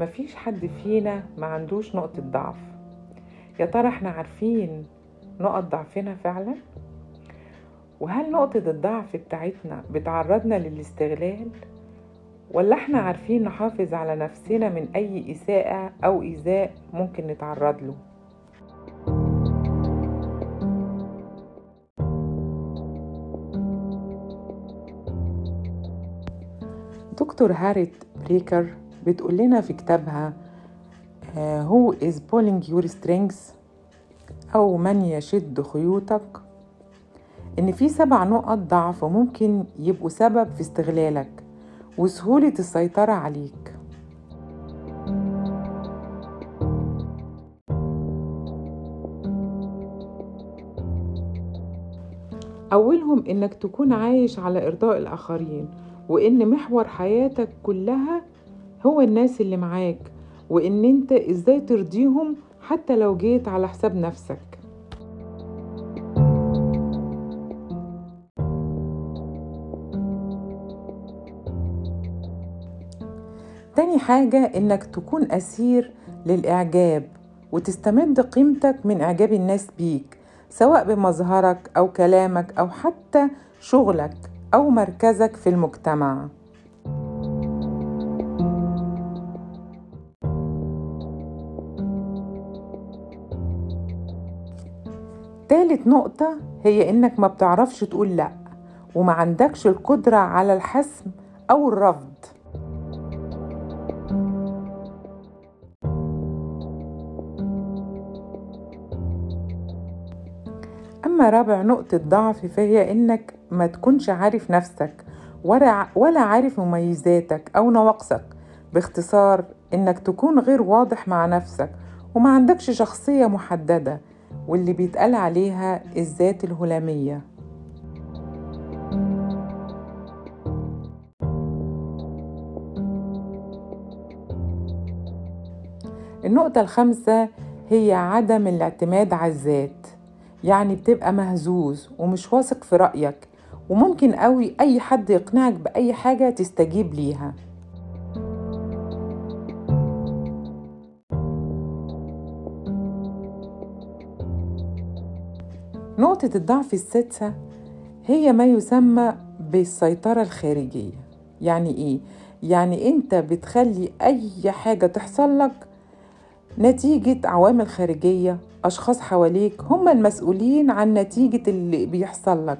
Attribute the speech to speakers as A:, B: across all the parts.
A: مفيش حد فينا ما عندوش نقطة ضعف. يا ترى إحنا عارفين نقط ضعفنا فعلا؟ وهل نقطة الضعف بتاعتنا بتعرضنا للاستغلال؟ ولا إحنا عارفين نحافظ على نفسنا من أي إساءة أو إيذاء ممكن نتعرض له؟ دكتور هاريت بريكر بتقول لنا في كتابها هو is pulling your strings أو من يشد خيوطك؟ إن في سبع نقط ضعف ممكن يبقوا سبب في استغلالك وسهولة السيطرة عليك. أولهم إنك تكون عايش على إرضاء الآخرين وإن محور حياتك كلها هو الناس اللي معاك وإن أنت إزاي ترضيهم حتى لو جيت على حساب نفسك. تاني حاجة إنك تكون أسير للإعجاب وتستمد قيمتك من إعجاب الناس بيك سواء بمظهرك أو كلامك أو حتى شغلك أو مركزك في المجتمع. تالت نقطة هي إنك ما بتعرفش تقول لأ وما عندكش القدرة على الحسم أو الرفض. أما رابع نقطة ضعف فهي إنك ما تكونش عارف نفسك ولا عارف مميزاتك أو نواقصك باختصار إنك تكون غير واضح مع نفسك وما عندكش شخصية محددة. واللي بيتقال عليها الذات الهلامية. النقطة الخامسة هي عدم الاعتماد على الذات. يعني بتبقى مهزوز ومش واثق في رأيك وممكن قوي أي حد يقنعك بأي حاجة تستجيب ليها. نقطة الضعف السادسة هي ما يسمى بالسيطرة الخارجية يعني إيه؟ يعني أنت بتخلي أي حاجة تحصل لك نتيجة عوامل خارجية أشخاص حواليك هم المسؤولين عن نتيجة اللي بيحصل لك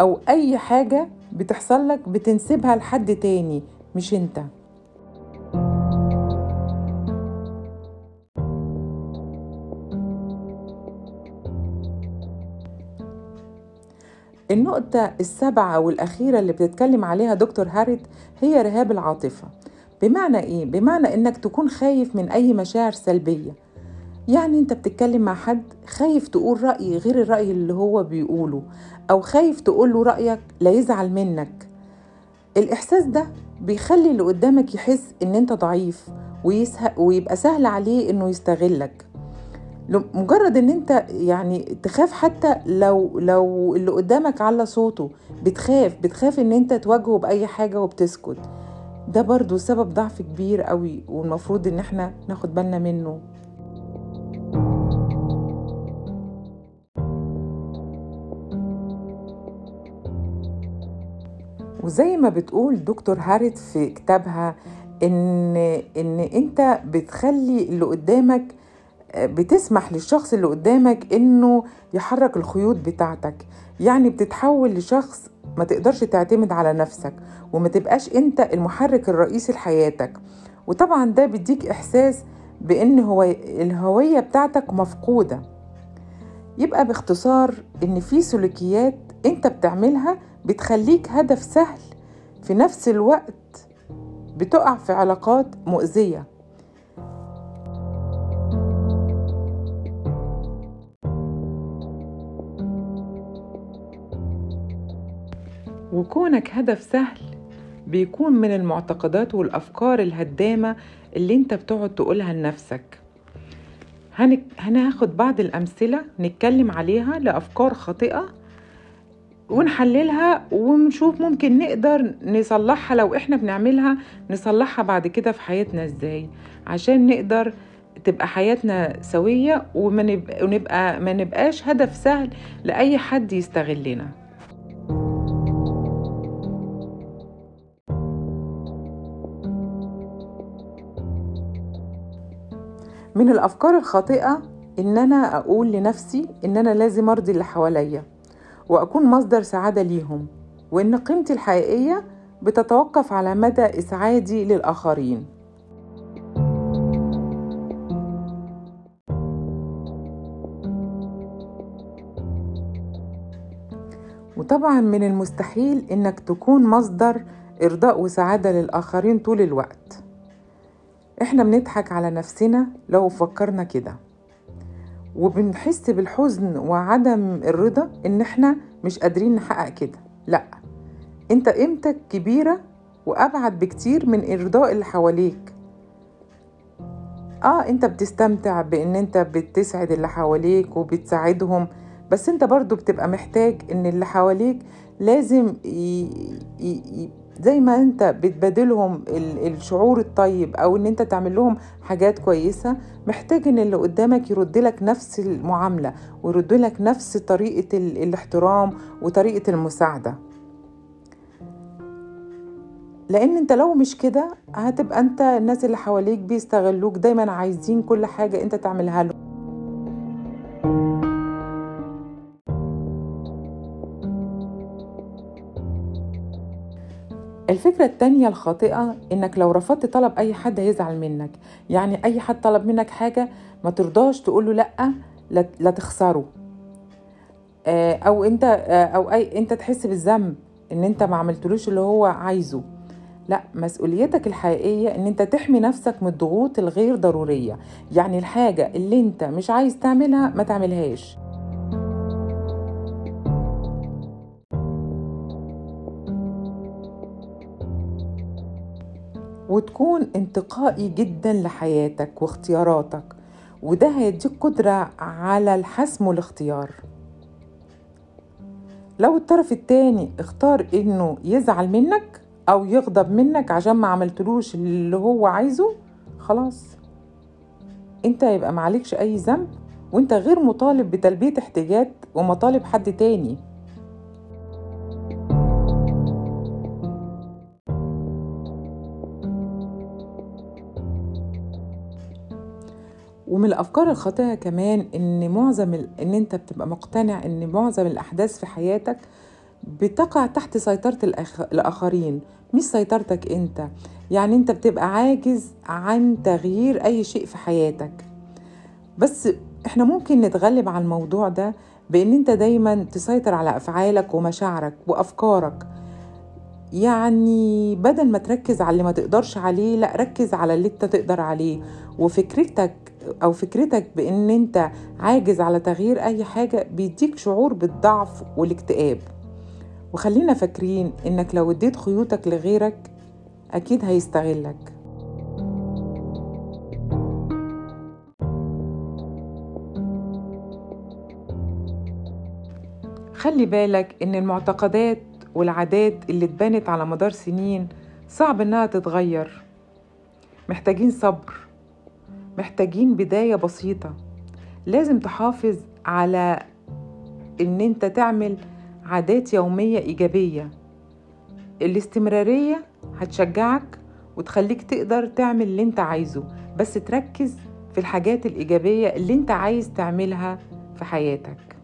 A: أو أي حاجة بتحصل لك بتنسبها لحد تاني مش أنت النقطة السابعة والأخيرة اللي بتتكلم عليها دكتور هاريت هي رهاب العاطفة. بمعنى إيه؟ بمعنى إنك تكون خايف من أي مشاعر سلبية. يعني أنت بتتكلم مع حد خايف تقول رأي غير الرأي اللي هو بيقوله أو خايف تقول له رأيك لا يزعل منك. الإحساس ده بيخلي اللي قدامك يحس إن أنت ضعيف ويبقى سهل عليه إنه يستغلك. مجرد إن أنت يعني تخاف حتى لو لو اللي قدامك على صوته بتخاف بتخاف إن أنت تواجهه بأي حاجة وبتسكت. ده برضو سبب ضعف كبير قوي والمفروض إن إحنا ناخد بالنا منه. وزي ما بتقول دكتور هارت في كتابها إن إن أنت بتخلي اللي قدامك بتسمح للشخص اللي قدامك إنه يحرك الخيوط بتاعتك. يعني بتتحول لشخص ما تقدرش تعتمد على نفسك وما تبقاش أنت المحرك الرئيسي لحياتك. وطبعا ده بيديك إحساس بإن هو الهوية بتاعتك مفقودة. يبقى باختصار إن في سلوكيات أنت بتعملها بتخليك هدف سهل في نفس الوقت بتقع في علاقات مؤذية. وكونك هدف سهل بيكون من المعتقدات والأفكار الهدامة اللي انت بتقعد تقولها لنفسك. هناخد بعض الأمثلة نتكلم عليها لأفكار خاطئة ونحللها ونشوف ممكن نقدر نصلحها لو إحنا بنعملها نصلحها بعد كده في حياتنا إزاي عشان نقدر تبقى حياتنا سوية وما نبقى, ما نبقاش هدف سهل لأي حد يستغلنا من الأفكار الخاطئة إن أنا أقول لنفسي إن أنا لازم أرضي اللي حواليا وأكون مصدر سعادة ليهم وإن قيمتي الحقيقية بتتوقف على مدى إسعادي للآخرين. وطبعا من المستحيل إنك تكون مصدر إرضاء وسعادة للآخرين طول الوقت. إحنا بنضحك على نفسنا لو فكرنا كده وبنحس بالحزن وعدم الرضا إن إحنا مش قادرين نحقق كده لأ أنت قيمتك كبيرة وأبعد بكتير من ارضاء اللي حواليك آه أنت بتستمتع بإن أنت بتسعد اللي حواليك وبتساعدهم بس أنت برضو بتبقى محتاج إن اللي حواليك لازم. زي ما انت بتبادلهم الشعور الطيب أو ان انت تعمل لهم حاجات كويسة محتاج ان اللي قدامك يرد لك نفس المعاملة ويرد لك نفس طريقة الاحترام وطريقة المساعدة. لأن انت لو مش كده هتبقى انت الناس اللي حواليك بيستغلوك دايما عايزين كل حاجة انت تعملها لهم. الفكرة التانية الخاطئة إنك لو رفضت طلب أي حد هيزعل منك. يعني أي حد طلب منك حاجة ما ترضاش تقوله لأ لا تخسره. أو أنت أو أي أنت تحس بالذنب إن أنت ما عملتلوش اللي هو عايزه. لأ مسؤوليتك الحقيقية إن أنت تحمي نفسك من الضغوط الغير ضرورية. يعني الحاجة اللي أنت مش عايز تعملها ما تعملهاش. وتكون انتقائي جدا لحياتك واختياراتك وده هيديك قدرة على الحسم والاختيار. لو الطرف التاني اختار إنه يزعل منك أو يغضب منك عشان ما عملتلوش اللي هو عايزه خلاص. انت يبقى معلكش أي ذنب وانت غير مطالب بتلبية احتياجات ومطالب حد تاني. ومن الأفكار الخاطئة كمان إن معظم ال... إن أنت بتبقى مقتنع إن معظم الأحداث في حياتك بتقع تحت سيطرة الأخ... الآخرين مش سيطرتك أنت. يعني أنت بتبقى عاجز عن تغيير أي شيء في حياتك. بس إحنا ممكن نتغلب على الموضوع ده بإن أنت دايما تسيطر على أفعالك ومشاعرك وأفكارك. يعني بدل ما تركز على اللي ما تقدرش عليه لأ ركز على اللي أنت تقدر عليه. وفكرتك أو فكرتك بإن أنت عاجز على تغيير أي حاجة بيديك شعور بالضعف والاكتئاب. وخلينا فاكرين إنك لو اديت خيوطك لغيرك أكيد هيستغلك. خلي بالك إن المعتقدات والعادات اللي اتبنت على مدار سنين صعب إنها تتغير. محتاجين صبر. محتاجين بداية بسيطة. لازم تحافظ على إن أنت تعمل عادات يومية إيجابية. الاستمرارية هتشجعك وتخليك تقدر تعمل اللي أنت عايزه بس تركز في الحاجات الإيجابية اللي أنت عايز تعملها في حياتك.